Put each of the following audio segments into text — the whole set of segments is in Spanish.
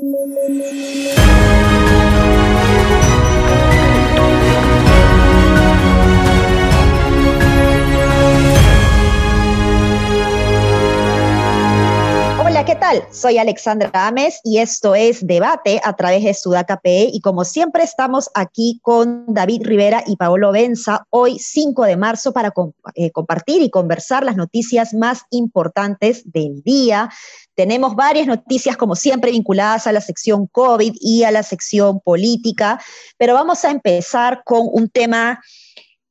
¿qué Soy Alexandra Ames y esto es Debate a través de Sudaca PE y como siempre estamos aquí con David Rivera y Paolo Benza hoy 5 de marzo para eh, compartir y conversar las noticias más importantes del día. Tenemos varias noticias como siempre vinculadas a la sección COVID y a la sección política, pero vamos a empezar con un tema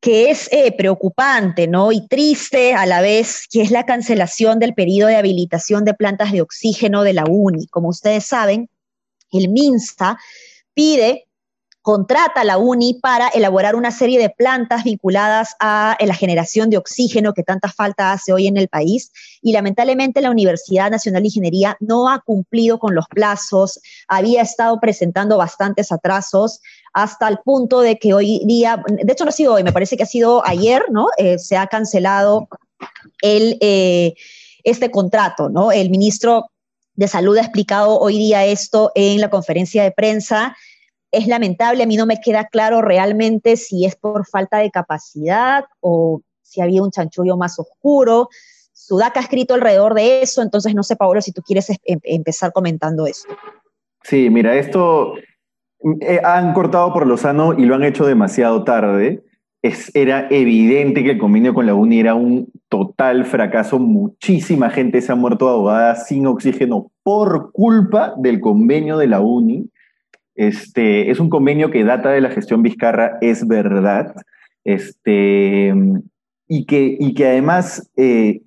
que es eh, preocupante ¿no? y triste a la vez, que es la cancelación del periodo de habilitación de plantas de oxígeno de la UNI. Como ustedes saben, el MINSA pide, contrata a la UNI para elaborar una serie de plantas vinculadas a la generación de oxígeno que tanta falta hace hoy en el país. Y lamentablemente la Universidad Nacional de Ingeniería no ha cumplido con los plazos, había estado presentando bastantes atrasos hasta el punto de que hoy día, de hecho no ha sido hoy, me parece que ha sido ayer, ¿no? Eh, se ha cancelado el, eh, este contrato, ¿no? El ministro de Salud ha explicado hoy día esto en la conferencia de prensa. Es lamentable, a mí no me queda claro realmente si es por falta de capacidad o si había un chanchullo más oscuro. Sudaca ha escrito alrededor de eso, entonces no sé, Paolo, si tú quieres em, empezar comentando esto. Sí, mira, esto eh, han cortado por Lozano y lo han hecho demasiado tarde. Era evidente que el convenio con la UNI era un total fracaso. Muchísima gente se ha muerto ahogada sin oxígeno por culpa del convenio de la UNI. Este, es un convenio que data de la gestión Vizcarra, es verdad. Este, y, que, y que además eh,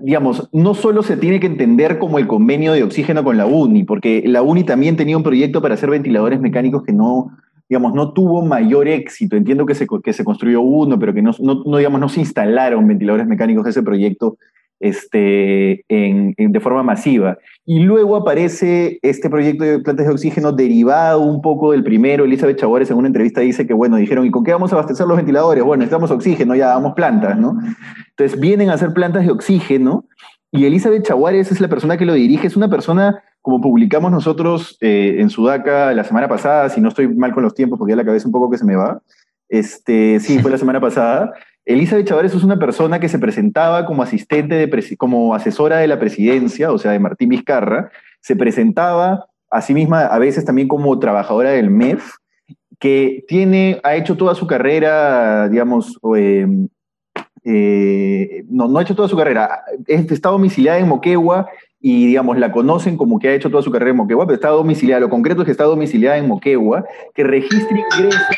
digamos, no solo se tiene que entender como el convenio de oxígeno con la UNI, porque la UNI también tenía un proyecto para hacer ventiladores mecánicos que no, digamos, no tuvo mayor éxito. Entiendo que se, que se construyó uno, pero que no, no, digamos, no se instalaron ventiladores mecánicos ese proyecto este, en, de forma masiva. Y luego aparece este proyecto de plantas de oxígeno derivado un poco del primero. Elizabeth Chaguares en una entrevista dice que, bueno, dijeron, ¿y con qué vamos a abastecer los ventiladores? Bueno, necesitamos oxígeno, ya damos plantas, ¿no? Entonces vienen a hacer plantas de oxígeno y Elizabeth Chaguares es la persona que lo dirige, es una persona, como publicamos nosotros eh, en Sudaca la semana pasada, si no estoy mal con los tiempos porque ya la cabeza un poco que se me va, este, sí, fue la semana pasada, Elizabeth Chávez es una persona que se presentaba como asistente, de como asesora de la presidencia, o sea, de Martín Vizcarra, se presentaba a sí misma a veces también como trabajadora del MEF, que tiene, ha hecho toda su carrera, digamos, em, eh, no, no ha hecho toda su carrera, está domiciliada en Moquegua y, digamos, la conocen como que ha hecho toda su carrera en Moquegua, pero está domiciliada, lo concreto es que está domiciliada en Moquegua, que registra ingresos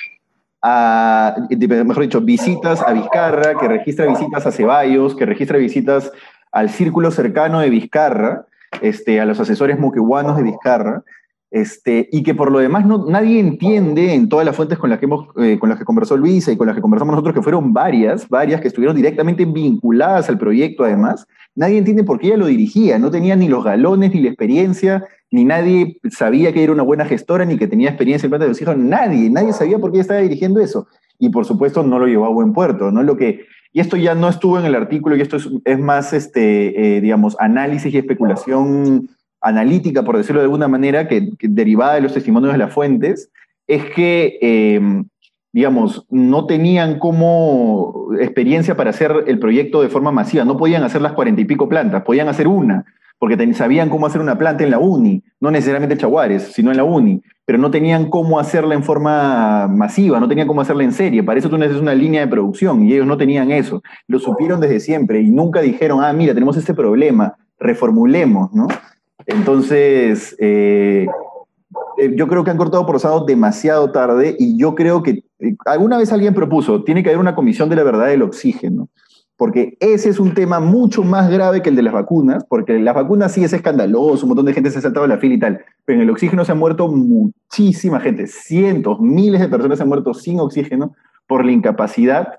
a, mejor dicho, visitas a Vizcarra, que registra visitas a Ceballos, que registra visitas al círculo cercano de Vizcarra, este, a los asesores moqueguanos de Vizcarra, este, y que por lo demás no, nadie entiende en todas las fuentes con las, que hemos, eh, con las que conversó Luisa y con las que conversamos nosotros, que fueron varias, varias que estuvieron directamente vinculadas al proyecto además, nadie entiende por qué ella lo dirigía, no tenía ni los galones, ni la experiencia, ni nadie sabía que era una buena gestora, ni que tenía experiencia en planta de los hijos, nadie, nadie sabía por qué estaba dirigiendo eso. Y por supuesto no lo llevó a buen puerto, ¿no? Lo que, y esto ya no estuvo en el artículo, y esto es, más, este, eh, digamos, análisis y especulación analítica, por decirlo de alguna manera, que, derivada de los testimonios de las fuentes, es que, em, digamos, no tenían como experiencia para hacer el proyecto de forma masiva, no podían hacer las cuarenta y pico plantas, podían hacer una, porque sabían cómo hacer una planta en la uni, no necesariamente Chaguares, sino en la uni, pero no tenían cómo hacerla en forma masiva, no tenían cómo hacerla en serie, para eso tú necesitas una línea de producción y ellos no tenían eso, lo supieron desde siempre y nunca dijeron, ah, mira, tenemos este problema, reformulemos, ¿no? Entonces, eh, eh, yo creo que han cortado Rosado demasiado tarde y yo creo que eh, alguna vez alguien propuso, tiene que haber una comisión de la verdad del oxígeno, porque ese es un tema mucho más grave que el de las vacunas, porque las vacunas sí es escandaloso, un montón de gente se ha saltado la fila y tal, pero en el oxígeno se ha muerto muchísima gente, cientos, miles de personas se han muerto sin oxígeno por la incapacidad,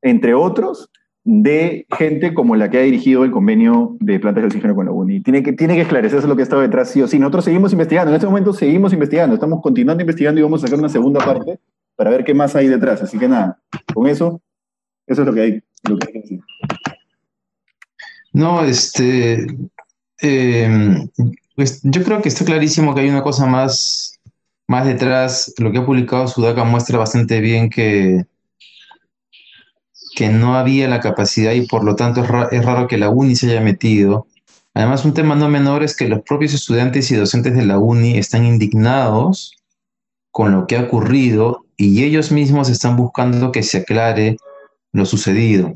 entre otros, de gente como la que ha dirigido el convenio de plantas de oxígeno con la UNI. Tiene que, tiene que esclarecerse lo que estado detrás, sí o sí. Nosotros seguimos investigando, en este momento seguimos investigando, estamos continuando investigando y vamos a sacar una segunda parte para ver qué más hay detrás. Así que nada, con eso, eso es lo que hay, lo que, No, este, em, Pues yo creo que está clarísimo que hay una cosa más, más detrás. Lo que ha publicado Sudaca muestra bastante bien que, que no había la capacidad y por lo tanto es, raro que la UNI se haya metido. Además, un tema no menor es que los propios estudiantes y docentes de la UNI están indignados con lo que ha ocurrido y ellos mismos están buscando que se aclare lo sucedido.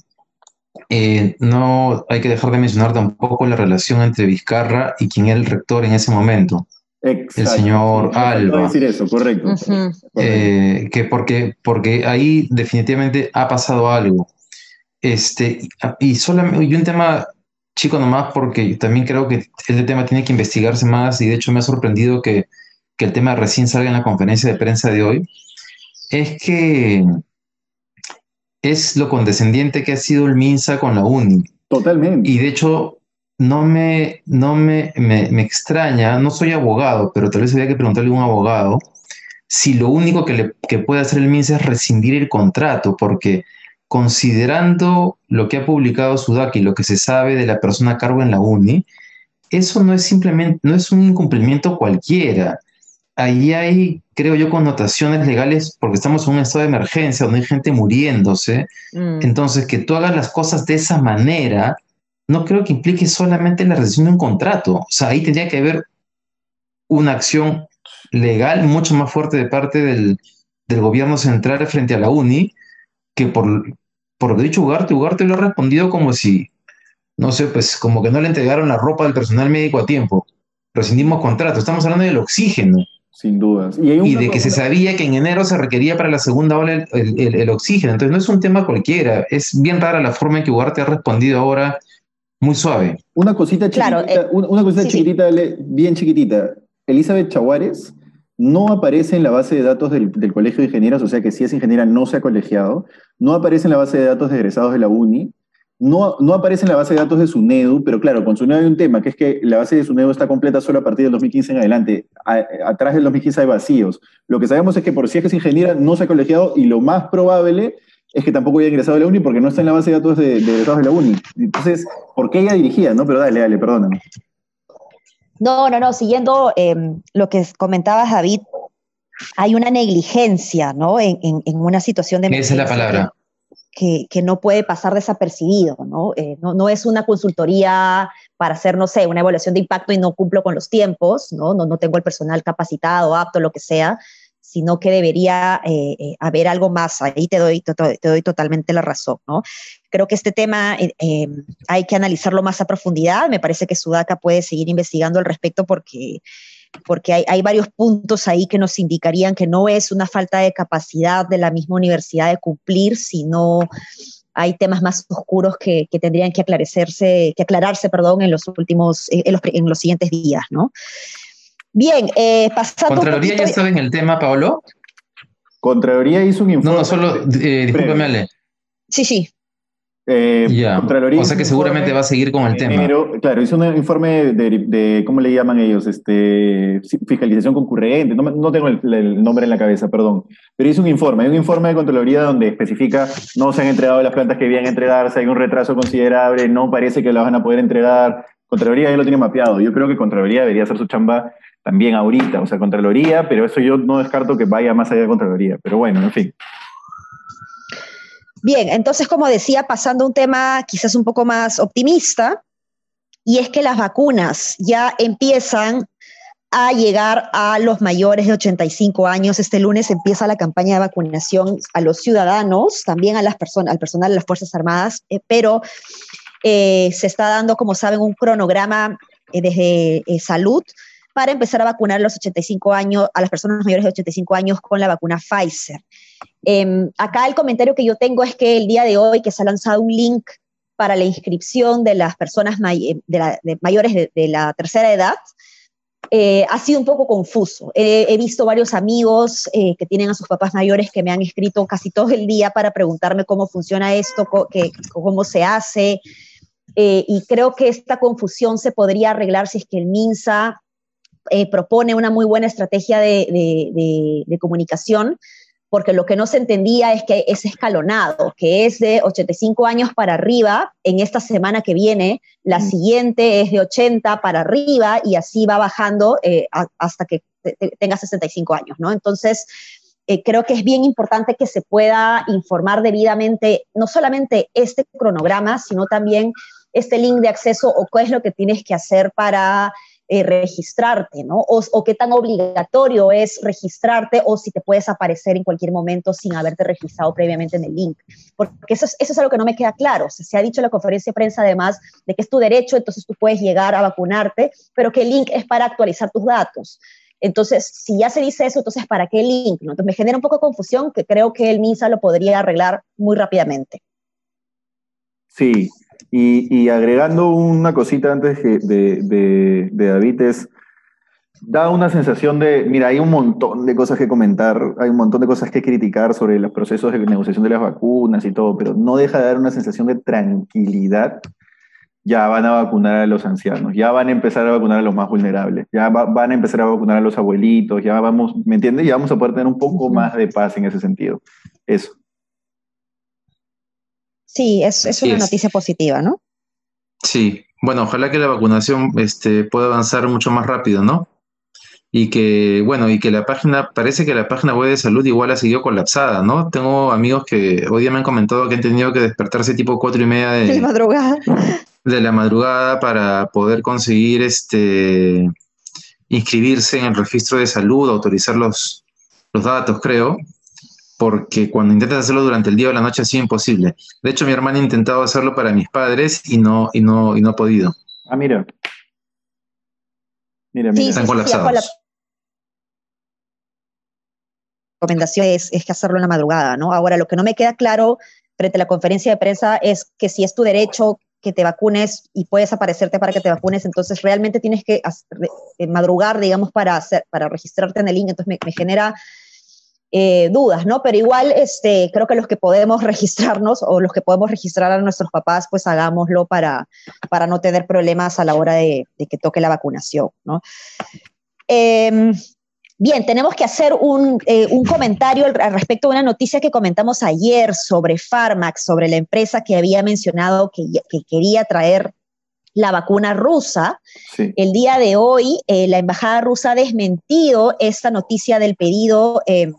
Eh, no hay que dejar de mencionar tampoco la relación entre Vizcarra y quien era el rector en ese momento, el señor Alba. decir eso, correcto. Eh, que porque, porque ahí definitivamente ha pasado algo. Este, y, solamente, y un tema chico nomás, porque también creo que este tema tiene que investigarse más, y de hecho me ha sorprendido que, que el tema recién salga en la conferencia de prensa de hoy, es que es lo condescendiente que ha sido el MINSA con la UNI. Totalmente. Y de hecho, no me, no me, me, extraña, no soy abogado, pero tal vez había que preguntarle a un abogado si lo único que, le, que puede hacer el MINSA es rescindir el contrato, porque considerando lo que ha publicado Sudaki y lo que se sabe de la persona a cargo en la UNI, eso no es simplemente, no es un incumplimiento cualquiera ahí hay, creo yo, connotaciones legales porque estamos en un estado de emergencia donde hay gente muriéndose. Mm. Entonces, que tú hagas las cosas de esa manera, no creo que implique solamente la rescisión de un contrato. O sea, ahí tendría que haber una acción legal mucho más fuerte de parte del, gobierno central frente a la UNI, que por, por lo que ha dicho Ugarte, Ugarte lo ha respondido como si, no sé, pues como que no le entregaron la ropa del personal médico a tiempo. Rescindimos contrato. Estamos hablando del oxígeno. Sin dudas. Y, de que se sabía que en enero se requería para la segunda ola el, oxígeno. Entonces no es un tema cualquiera. Es bien rara la forma en que Ugarte ha respondido ahora, muy suave. Una cosita chiquitita, eh, una cosita chiquitita, bien chiquitita. Elizabeth Chaguares no aparece en la base de datos del, del, Colegio de Ingenieros, o sea que si es ingeniera no se ha colegiado, no aparece en la base de datos de egresados de la UNI, no, no aparece en la base de datos de SUNEDU, pero claro, con SUNEDU hay un tema, que es que la base de SUNEDU está completa solo a partir del 2015 en adelante. atrás del 2015 hay vacíos. Lo que sabemos es que por si es que es ingeniera, no se ha colegiado y lo más probable es que tampoco haya ingresado a la UNI porque no está en la base de datos de, de de la UNI. Entonces, ¿por qué ella dirigía? No, pero dale, dale, perdóname. No, no, no, siguiendo em, lo que comentabas, David, hay una negligencia, ¿no? En, una situación de... Esa es la palabra que, no puede pasar desapercibido, ¿no? Eh, ¿no? ¿no? es una consultoría para hacer, no sé, una evaluación de impacto y no cumplo con los tiempos, ¿no? No, no tengo el personal capacitado, apto, lo que sea, sino que debería eh, eh, haber algo más. Ahí te doy, te, te, doy totalmente la razón, ¿no? Creo que este tema hay que analizarlo más a profundidad. Me parece que Sudaca puede seguir investigando al respecto porque porque hay, varios puntos ahí que nos indicarían que no es una falta de capacidad de la misma universidad de cumplir, sino hay temas más oscuros que, tendrían que aclararse, que aclararse perdón, en los últimos, en los, siguientes días, ¿no? Bien, eh, pasando. ¿Contraloría ya estaba en el tema, Paolo? Contraloría hizo un informe. No, no, solo, eh, discúlpeme, Ale. Sí, sí. Eh, o sea que seguramente va a seguir con el tema. claro, hizo un informe de, ¿cómo le llaman ellos? Este, fiscalización concurrente, no, tengo el, nombre en la cabeza, perdón. Pero hizo un informe, hay un informe de Contraloría donde especifica no se han entregado las plantas que debían entregarse, hay un retraso considerable, no parece que las van a poder entregar. Contraloría ya lo tiene mapeado. Yo creo que Contraloría debería hacer su chamba también ahorita, o sea, Contraloría, pero eso yo no descarto que vaya más allá de Contraloría. Pero bueno, en fin. Bien, entonces, como decía, pasando a un tema quizás un poco más optimista, y es que las vacunas ya empiezan a llegar a los mayores de 85 años. Este lunes empieza la campaña de vacunación a los ciudadanos, también a las personas, al personal de las Fuerzas Armadas, eh, pero eh, se está dando, como saben, un cronograma eh, desde salud para empezar a vacunar a los 85 años, a las personas mayores de 85 años con la vacuna Pfizer. Em, acá el comentario que yo tengo es que el día de hoy que se ha lanzado un link para la inscripción de las personas eh, de mayores de, la tercera edad, eh, ha sido un poco confuso. he visto varios amigos eh, que tienen a sus papás mayores que me han escrito casi todo el día para preguntarme cómo funciona esto, cómo se hace. y creo que esta confusión se podría arreglar si es que el MINSA eh, propone una muy buena estrategia de, comunicación porque lo que no se entendía es que es escalonado, que es de 85 años para arriba, en esta semana que viene, la siguiente es de 80 para arriba y así va bajando eh, hasta que tenga 65 años, ¿no? Entonces, eh, creo que es bien importante que se pueda informar debidamente, no solamente este cronograma, sino también este link de acceso o qué es lo que tienes que hacer para eh, registrarte, ¿no? O, qué tan obligatorio es registrarte o si te puedes aparecer en cualquier momento sin haberte registrado previamente en el link. Porque eso es, eso es algo que no me queda claro. se ha dicho en la conferencia de prensa además de que es tu derecho, entonces tú puedes llegar a vacunarte, pero que el link es para actualizar tus datos. Entonces, si ya se dice eso, entonces, ¿para qué link? Entonces, me genera un poco de confusión que creo que el MINSA lo podría arreglar muy rápidamente. Sí, y, agregando una cosita antes de, de, David es, da una sensación de, mira, hay un montón de cosas que comentar, hay un montón de cosas que criticar sobre los procesos de negociación de las vacunas y todo, pero no deja de dar una sensación de tranquilidad. Ya van a vacunar a los ancianos, ya van a empezar a vacunar a los más vulnerables, ya van a empezar a vacunar a los abuelitos, ya vamos, ¿me entiendes? Ya vamos a poder tener un poco más de paz en ese sentido. Eso. Sí, es, es una noticia positiva, ¿no? Sí, bueno, ojalá que la vacunación este, pueda avanzar mucho más rápido, ¿no? Y que, bueno, y que la página, parece que la página web de salud igual ha seguido colapsada, ¿no? Tengo amigos que hoy día me han comentado que han tenido que despertarse tipo cuatro y media de, la madrugada. De la madrugada para poder conseguir este inscribirse en el registro de salud, autorizar los, los datos, creo porque cuando intentas hacerlo durante el día o la noche es imposible. De hecho, mi hermana ha intentado hacerlo para mis padres y no, y no, y no ha podido. Ah, mira. Mira, mira. Están colapsados. La recomendación es, es que hacerlo en la madrugada, ¿no? Ahora, lo que no me queda claro frente a la conferencia de prensa es que si es tu derecho que te vacunes y puedes aparecerte para que te vacunes, entonces realmente tienes que eh, madrugar, digamos, para, hacer, para registrarte en el link. Entonces me, me genera eh, dudas, ¿no? Pero igual este, creo que los que podemos registrarnos o los que podemos registrar a nuestros papás, pues hagámoslo para, para no tener problemas a la hora de, que toque la vacunación, ¿no? Em, bien, tenemos que hacer un, eh, un, comentario al respecto de una noticia que comentamos ayer sobre Pharmax, sobre la empresa que había mencionado que, que quería traer la vacuna rusa. El día de hoy, eh, la embajada rusa ha desmentido esta noticia del pedido em,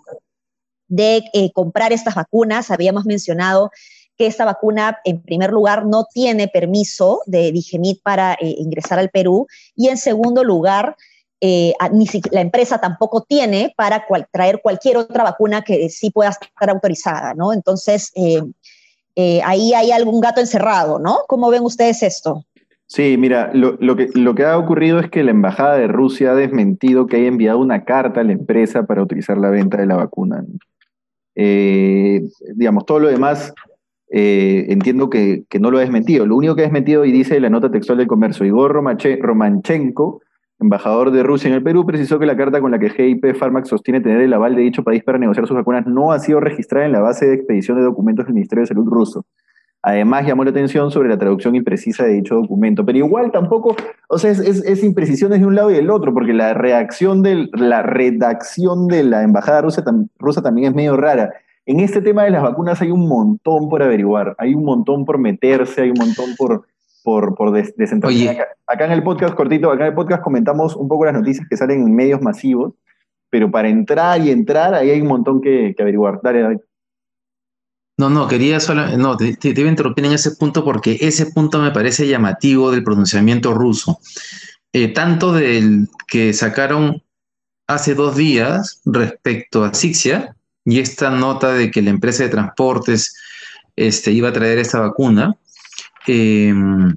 de eh, comprar estas vacunas. Habíamos mencionado que esta vacuna, en primer lugar, no tiene permiso de Digemit para eh, ingresar al Perú y en segundo lugar, la empresa tampoco tiene para traer cualquier otra vacuna que sí pueda estar autorizada, ¿no? Entonces, ahí hay algún gato encerrado, ¿no? ¿Cómo ven ustedes esto? Sí, mira, lo, que, lo que ha ocurrido es que la Embajada de Rusia ha desmentido que haya enviado una carta a la empresa para utilizar la venta de la vacuna. Eh, digamos, todo lo demás eh, entiendo que, no lo ha desmentido. Lo único que ha desmentido, y dice la nota textual del comercio, Igor Romanchenko, embajador de Rusia en el Perú, precisó que la carta con la que GIP Pharmac sostiene tener el aval de dicho país para negociar sus vacunas no ha sido registrada en la base de expedición de documentos del Ministerio de Salud ruso. Además, llamó la atención sobre la traducción imprecisa de dicho documento. Pero igual tampoco, o sea, es, es, imprecisiones de un lado y del otro, porque la reacción de la redacción de la embajada rusa, rusa también es medio rara. En este tema de las vacunas hay un montón por averiguar, hay un montón por meterse, hay un montón por, por, por Acá, acá, en el podcast cortito, acá en el podcast comentamos un poco las noticias que salen en medios masivos, pero para entrar y entrar, ahí hay un montón que, que averiguar. Dale, David. No, no, quería solo, no, te, te, a interrumpir en ese punto porque ese punto me parece llamativo del pronunciamiento ruso. Eh, tanto del que sacaron hace dos días respecto a Sixia y esta nota de que la empresa de transportes este, iba a traer esta vacuna, em,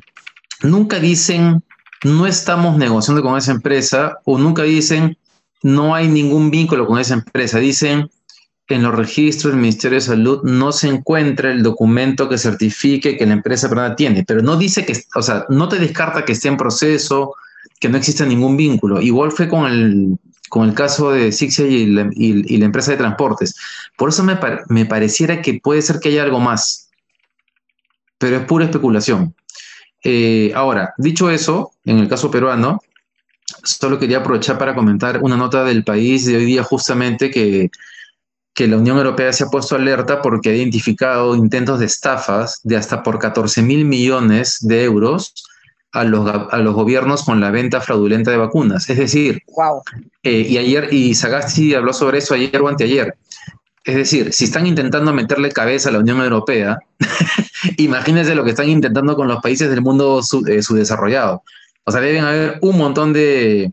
nunca dicen no estamos negociando con esa empresa o nunca dicen no hay ningún vínculo con esa empresa. Dicen en los registros del Ministerio de Salud no se encuentra el documento que certifique que la empresa peruana tiene, pero no dice que, o sea, no te descarta que esté en proceso, que no exista ningún vínculo. Igual fue con el, con el caso de Sixia y la, empresa de transportes. Por eso me, me pareciera que puede ser que haya algo más, pero es pura especulación. Eh, ahora, dicho eso, en el caso peruano, solo quería aprovechar para comentar una nota del país de hoy día justamente que que la Unión Europea se ha puesto alerta porque ha identificado intentos de estafas de hasta por 14 mil millones de euros a los, a los gobiernos con la venta fraudulenta de vacunas. Es decir, wow. Eh, y ayer, y Sagasti habló sobre eso ayer o anteayer. Es decir, si están intentando meterle cabeza a la Unión Europea, imagínense lo que están intentando con los países del mundo eh, subdesarrollado. O sea, deben haber un montón de,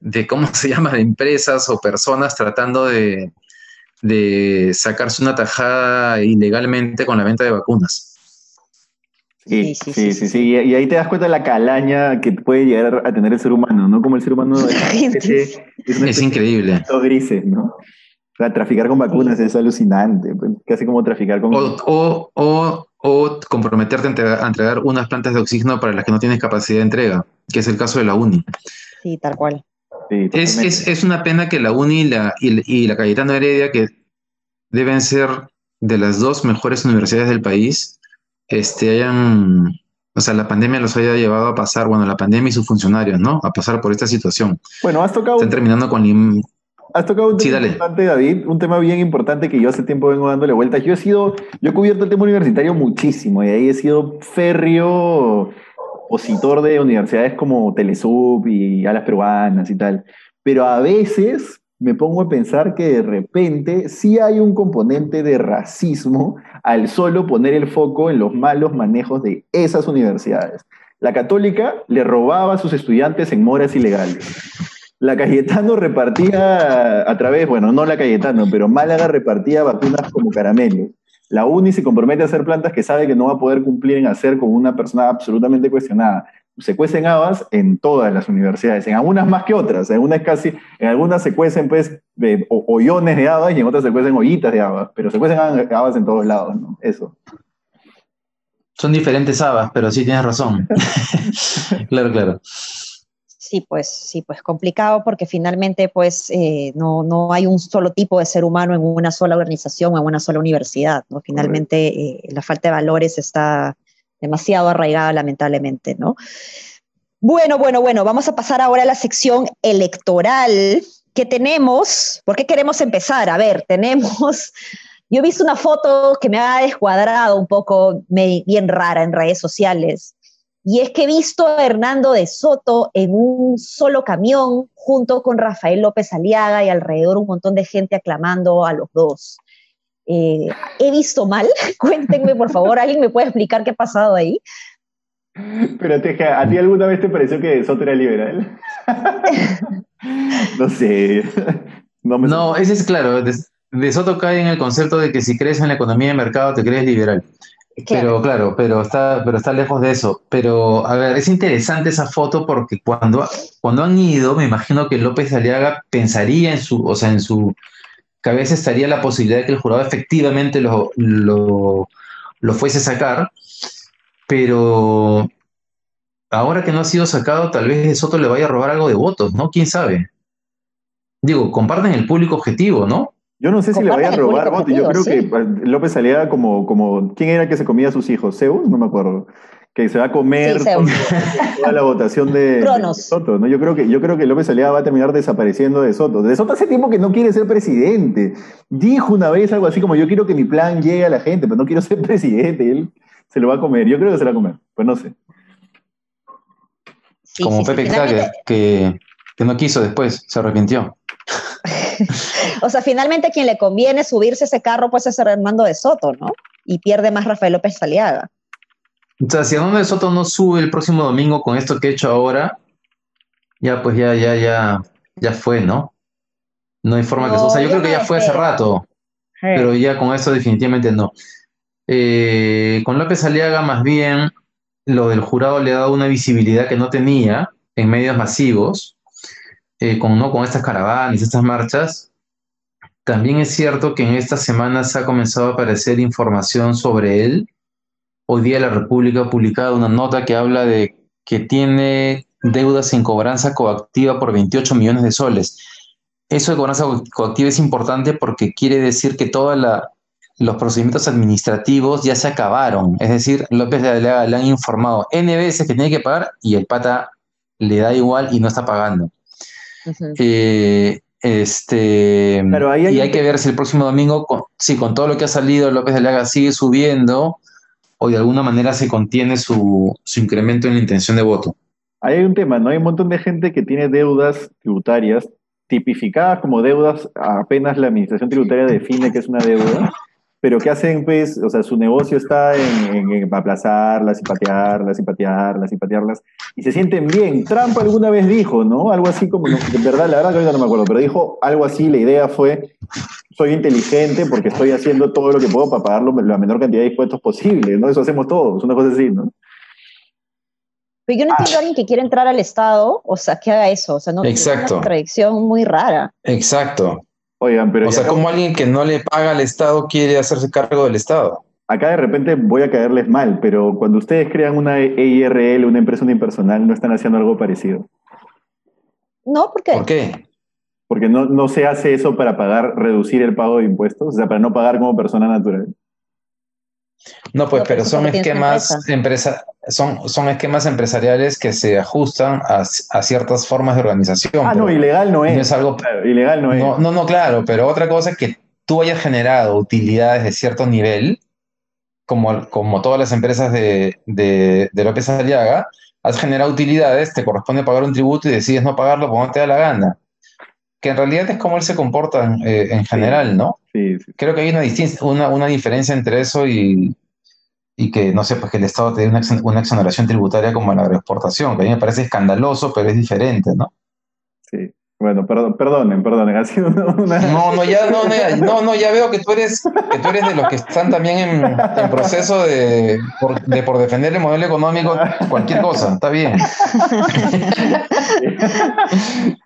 de, ¿cómo se llama?, de empresas o personas tratando de, de sacarse una tajada ilegalmente con la venta de vacunas. Sí, sí, sí, sí, Y ahí te das cuenta de la calaña que puede llegar a tener el ser humano, ¿no? Como el ser humano es, es increíble. Todo grises, ¿no? O sea, traficar con vacunas es alucinante, pues, casi como traficar con... O, o, o, comprometerte a entregar, unas plantas de oxígeno para las que no tienes capacidad de entrega, que es el caso de la UNI. Sí, tal cual. Es, es, es, una pena que la UNI y la, y, y la Cayetano Heredia, que deben ser de las dos mejores universidades del país, este, hayan, o sea, la pandemia los haya llevado a pasar, bueno, la pandemia y sus funcionarios, ¿no? A pasar por esta situación. Bueno, has tocado... Están terminando con... Has tocado un tema importante, David, un tema bien importante que yo hace tiempo vengo dándole vueltas. Yo he sido, yo he cubierto el tema universitario muchísimo y ahí he sido férreo de universidades como Telesub y Alas Peruanas y tal. Pero a veces me pongo a pensar que de repente sí hay un componente de racismo al solo poner el foco en los malos manejos de esas universidades. La católica le robaba a sus estudiantes en moras ilegales. La Cayetano repartía a través, bueno, no la Cayetano, pero Málaga repartía vacunas como caramelos. La UNI se compromete a hacer plantas que sabe que no va a poder cumplir en hacer con una persona absolutamente cuestionada se cuecen habas en todas las universidades, en algunas más que otras, en algunas casi, en algunas se cuecen pues hoyones de habas y en otras se cuecen ollitas de habas, pero se cuecen habas en todos lados, ¿no? Eso. Son diferentes habas, pero sí tienes razón. claro, claro. Sí, pues, sí, pues complicado porque finalmente pues eh, no, no, hay un solo tipo de ser humano en una sola organización o en una sola universidad, ¿no? Finalmente eh, la falta de valores está demasiado arraigada lamentablemente, ¿no? Bueno, bueno, bueno, vamos a pasar ahora a la sección electoral que tenemos. ¿Por qué queremos empezar? A ver, tenemos, yo he visto una foto que me ha descuadrado un poco, bien rara en redes sociales, y es que he visto a Hernando de Soto en un solo camión junto con Rafael López Aliaga y alrededor un montón de gente aclamando a los dos. Eh, ¿He visto mal? Cuéntenme, por favor, ¿alguien me puede explicar qué ha pasado ahí? Pero Teja, ¿a ti alguna vez te pareció que Soto era liberal? no sé. No, ese es claro. De, Soto cae en el concepto de que si crees en la economía de mercado te crees liberal. Pero claro, pero está, pero está lejos de eso. Pero a ver, es interesante esa foto porque cuando, cuando han ido, me imagino que López Aliaga pensaría en su, o sea, en su, cabeza estaría la posibilidad de que el jurado efectivamente lo, lo, fuese a sacar, pero ahora que no ha sido sacado, tal vez de Soto le vaya a robar algo de votos, ¿no? ¿Quién sabe? Digo, comparten el público objetivo, ¿no? Yo no sé si le vaya a robar votos. Yo creo que López salía como, como. ¿Quién era que se comía a sus hijos? ¿Zeus? No me acuerdo que se va a comer toda la votación de, Soto. ¿no? Yo, creo que, yo creo que López Aliaga va a terminar desapareciendo de Soto. De Soto hace tiempo que no quiere ser presidente. Dijo una vez algo así como yo quiero que mi plan llegue a la gente, pero no quiero ser presidente. Él se lo va a comer. Yo creo que se lo va a comer. Pues no sé. como Pepe K, que, que no quiso después, se arrepintió. o sea, finalmente quien le conviene subirse ese carro pues es Hernando de Soto, ¿no? Y pierde más Rafael López Aliaga. O sea, si Hernando de Soto no sube el próximo domingo con esto que he hecho ahora, ya pues ya, ya, ya, ya fue, ¿no? No hay forma que... O sea, yo creo que ya fue hace rato, pero ya con esto definitivamente no. Eh, con López Aliaga más bien lo del jurado le ha dado una visibilidad que no tenía en medios masivos, eh, con, ¿no? con estas caravanas, estas marchas. También es cierto que en estas semanas ha comenzado a aparecer información sobre él, Hoy día la República ha publicado una nota que habla de que tiene deudas en cobranza coactiva por 28 millones de soles. Eso de cobranza coactiva es importante porque quiere decir que todos los procedimientos administrativos ya se acabaron. Es decir, López de le han informado N veces que tiene que pagar y el pata le da igual y no está pagando. Eh, Este, ahí hay y hay que ver si el próximo domingo, con, sí, con todo lo que ha salido, López de Laga sigue subiendo o de alguna manera se contiene su, su incremento en la intención de voto. Ahí hay un tema, ¿no? Hay un montón de gente que tiene deudas tributarias tipificadas como deudas, apenas la administración tributaria define que es una deuda, pero que hacen, pues, o sea, su negocio está en, en- en aplazarlas y patearlas y patearlas y patearlas, y se sienten bien. Trump alguna vez dijo, ¿no? Algo así como, no, de verdad, la verdad que ahorita no me acuerdo, pero dijo algo así, la idea fue, soy inteligente porque estoy haciendo todo lo que puedo para pagar la menor cantidad de impuestos posible, ¿no? Eso hacemos todos, una cosa así, ¿no? Pero yo no entiendo a alguien que quiere entrar al Estado, o sea, que haga eso. O sea, no es Exacto. una contradicción muy rara. Exacto. Oigan, pero O sea, como alguien que no le paga al Estado quiere hacerse cargo del Estado. acá de repente voy a caerles mal, pero cuando ustedes crean una EIRL, una empresa unipersonal, no están haciendo algo parecido. No, porque ¿Por qué? Porque no, no se hace eso para pagar, reducir el pago de impuestos, o sea, para no pagar como persona natural. No, pues, pero son esquemas, empresa, son, son esquemas empresariales que se ajustan a, a ciertas formas de organización. Ah, no, ilegal no es. no es algo- Claro, ilegal no es. No, no, no, claro, pero otra cosa es que tú hayas generado utilidades de cierto nivel, como, como todas las empresas de, de, de López Aliaga, has generado utilidades, te corresponde pagar un tributo y decides no pagarlo porque no te da la gana. Que en realidad es como él se comporta en, eh, en general, ¿no? Sí, sí. Creo que hay una, una, una diferencia entre eso y, y que, no sé, pues que el Estado te dé una, exon- una exoneración tributaria como la agroexportación, que a mí me parece escandaloso, pero es diferente, ¿no? sí. Bueno, perdón, perdonen, perdonen. Ha sido una. No, no, ya, no, no, no, no, ya veo que tú eres, que tú eres de los que están también en, en proceso de por, de por defender el modelo económico, cualquier cosa, está bien.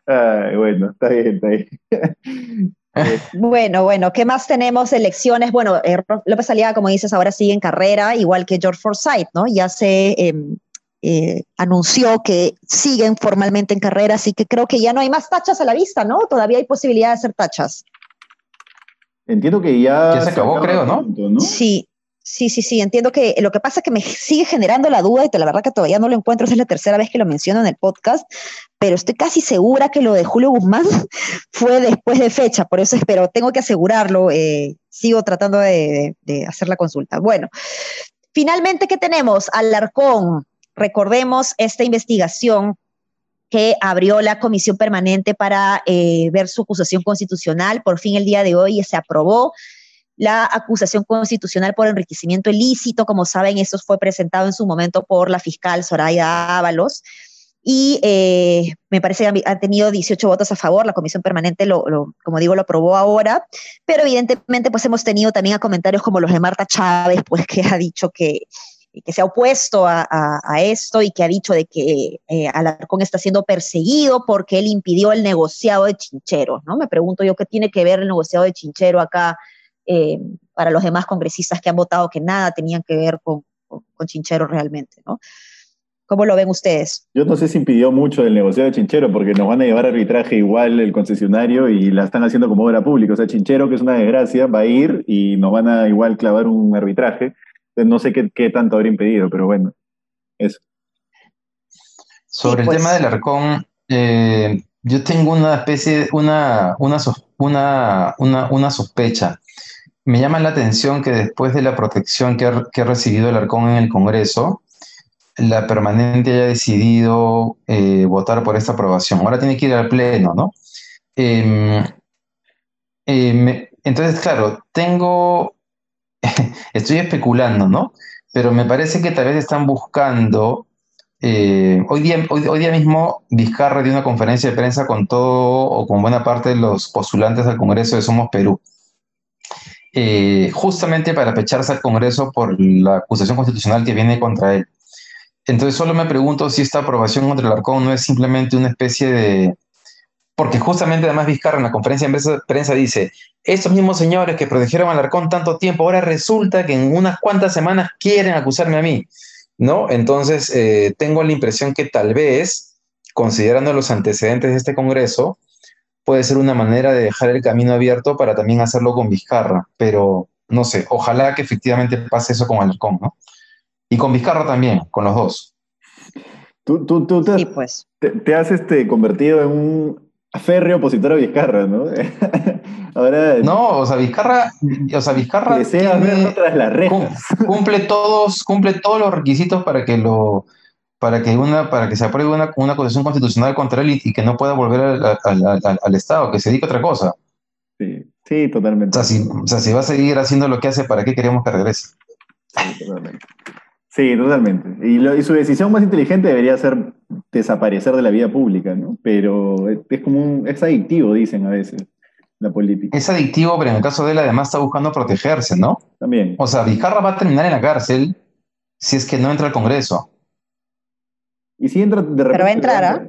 Ay, bueno, está bien, está bien. Bueno, bueno, ¿qué más tenemos? Elecciones. Bueno, eh, López Aliaga, como dices, ahora sigue en carrera, igual que George Forsyth, ¿no? Ya se eh, eh, anunció que siguen formalmente en carrera, así que creo que ya no hay más tachas a la vista, ¿no? Todavía hay posibilidad de hacer tachas. Entiendo que ya. Ya se acabó, creo, ¿no? punto, ¿no? Sí, sí, sí, sí, entiendo que lo que pasa es que me sigue generando la duda y te- la verdad que todavía no lo encuentro, es la tercera vez que lo menciono en el podcast, pero estoy casi segura que lo de Julio Guzmán fue después de fecha, por eso espero, tengo que asegurarlo, eh, sigo tratando de hacer la consulta. Bueno, finalmente, ¿qué tenemos? Alarcón, recordemos esta investigación que abrió la comisión permanente para eh, ver su acusación constitucional. Por fin el día de hoy se aprobó la acusación constitucional por enriquecimiento ilícito. Como saben, esto fue presentado en su momento por la fiscal Soraya Ábalos. Y eh, me parece que ha tenido 18 votos a favor, la comisión permanente, lo, lo, como digo, lo aprobó ahora, pero evidentemente pues hemos tenido también comentarios como los de Marta Chávez, pues que ha dicho que, que se ha opuesto a, esto y que ha dicho de que eh, Alarcón está siendo perseguido porque él impidió el negociado de Chinchero, ¿no? Me pregunto yo qué tiene que ver el negociado de Chinchero acá eh, para los demás congresistas que han votado que nada tenían que ver con, con, con Chinchero realmente, ¿no? ¿Cómo lo ven ustedes? Yo no sé si impidió mucho el negociado de Chinchero, porque nos van a llevar arbitraje igual el concesionario y la están haciendo como obra pública. O sea, Chinchero, que es una desgracia, va a ir y nos van a igual clavar un arbitraje. Entonces, no sé qué, qué tanto habrá impedido, pero bueno, eso. Sobre sí, pues. el tema del arcón, eh, yo tengo una especie, una, una, una, una, una sospecha. Me llama la atención que después de la protección que ha, recibido el arcón en el Congreso, la permanente haya decidido eh, votar por esta aprobación. Ahora tiene que ir al Pleno, ¿no? Eh, eh, entonces, claro, tengo, estoy especulando, ¿no? Pero me parece que tal vez están buscando, eh, hoy, día, hoy, hoy, día mismo Vizcarra dio una conferencia de prensa con todo o con buena parte de los postulantes al Congreso de Somos Perú. Eh, justamente para pecharse al Congreso por la acusación constitucional que viene contra él. Entonces solo me pregunto si esta aprobación contra el Arcón no es simplemente una especie de... Porque justamente además Vizcarra en la conferencia de prensa dice, estos mismos señores que protegieron al Arcón tanto tiempo, ahora resulta que en unas cuantas semanas quieren acusarme a mí, ¿no? Entonces eh, tengo la impresión que tal vez, considerando los antecedentes de este Congreso, puede ser una manera de dejar el camino abierto para también hacerlo con Vizcarra, pero no sé, ojalá que efectivamente pase eso con Alarcón, ¿no? Y con Vizcarra también, con los dos. Tú, tú, tú te, sí, pues. te, te has este, convertido en un férreo opositor a Vizcarra, ¿no? Ahora, no, o sea, Vizcarra, o sea, Vizcarra desea verlo tras las rejas. Cumple todos, cumple todos los requisitos para que lo para que una para que se apruebe una, una acusación constitucional contra él y, que no pueda volver al, Estado, que se dedique a otra cosa. Sí, sí, totalmente. O sea, si, o sea, si va a seguir haciendo lo que hace, ¿para qué queremos que regrese? Sí, totalmente. Sí, totalmente. Y, su decisión más inteligente debería ser desaparecer de la vida pública, ¿no? Pero es, como un, es adictivo, dicen a veces, la política. Es adictivo, pero en el caso de él además está buscando protegerse, ¿no? También. O sea, Vizcarra va a terminar en la cárcel si es que no entra al Congreso. Y si entra de repente. Pero va a entrar, ¿ah?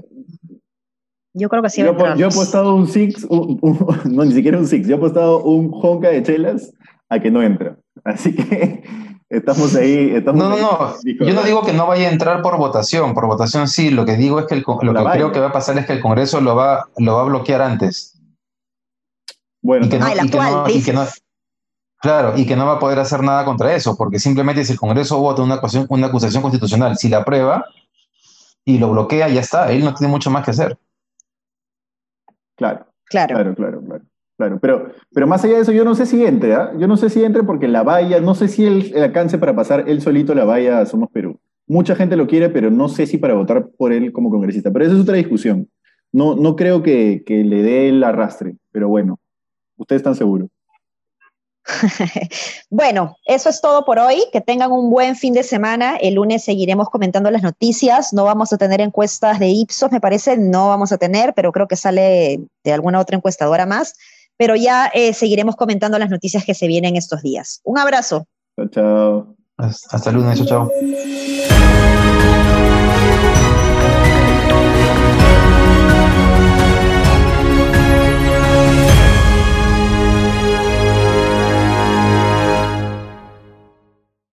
Yo creo que sí va a entrar. Yo he apostado un six, no, ni siquiera un six, yo he apostado un honka de chelas a que no entra. Así que Estamos ahí. Estamos no, no, no. Yo no digo que no vaya a entrar por votación. Por votación sí. Lo que digo es que lo que creo que va a pasar es que el Congreso lo va, lo va a bloquear antes. Bueno, ah, el actual, claro, y que no va a poder hacer nada contra eso, porque simplemente si el Congreso vota una acusación, una acusación constitucional, si la aprueba y lo bloquea, ya está. Él no tiene mucho más que hacer. Claro. Claro. Claro, claro, claro. Claro, pero, pero más allá de eso, yo no sé si entre, ¿ah? Yo no sé si entre porque la valla, no sé si él alcance para pasar él solito la valla a Somos Perú. Mucha gente lo quiere, pero no sé si para votar por él como congresista. Pero esa es otra discusión. No, no creo que, que le dé el arrastre, pero bueno, ustedes están seguros. bueno, eso es todo por hoy. Que tengan un buen fin de semana. El lunes seguiremos comentando las noticias. No vamos a tener encuestas de Ipsos, me parece. No vamos a tener, pero creo que sale de alguna otra encuestadora más pero ya eh, seguiremos comentando las noticias que se vienen estos días. Un abrazo. Chao, chao. Hasta el lunes, chao, chao.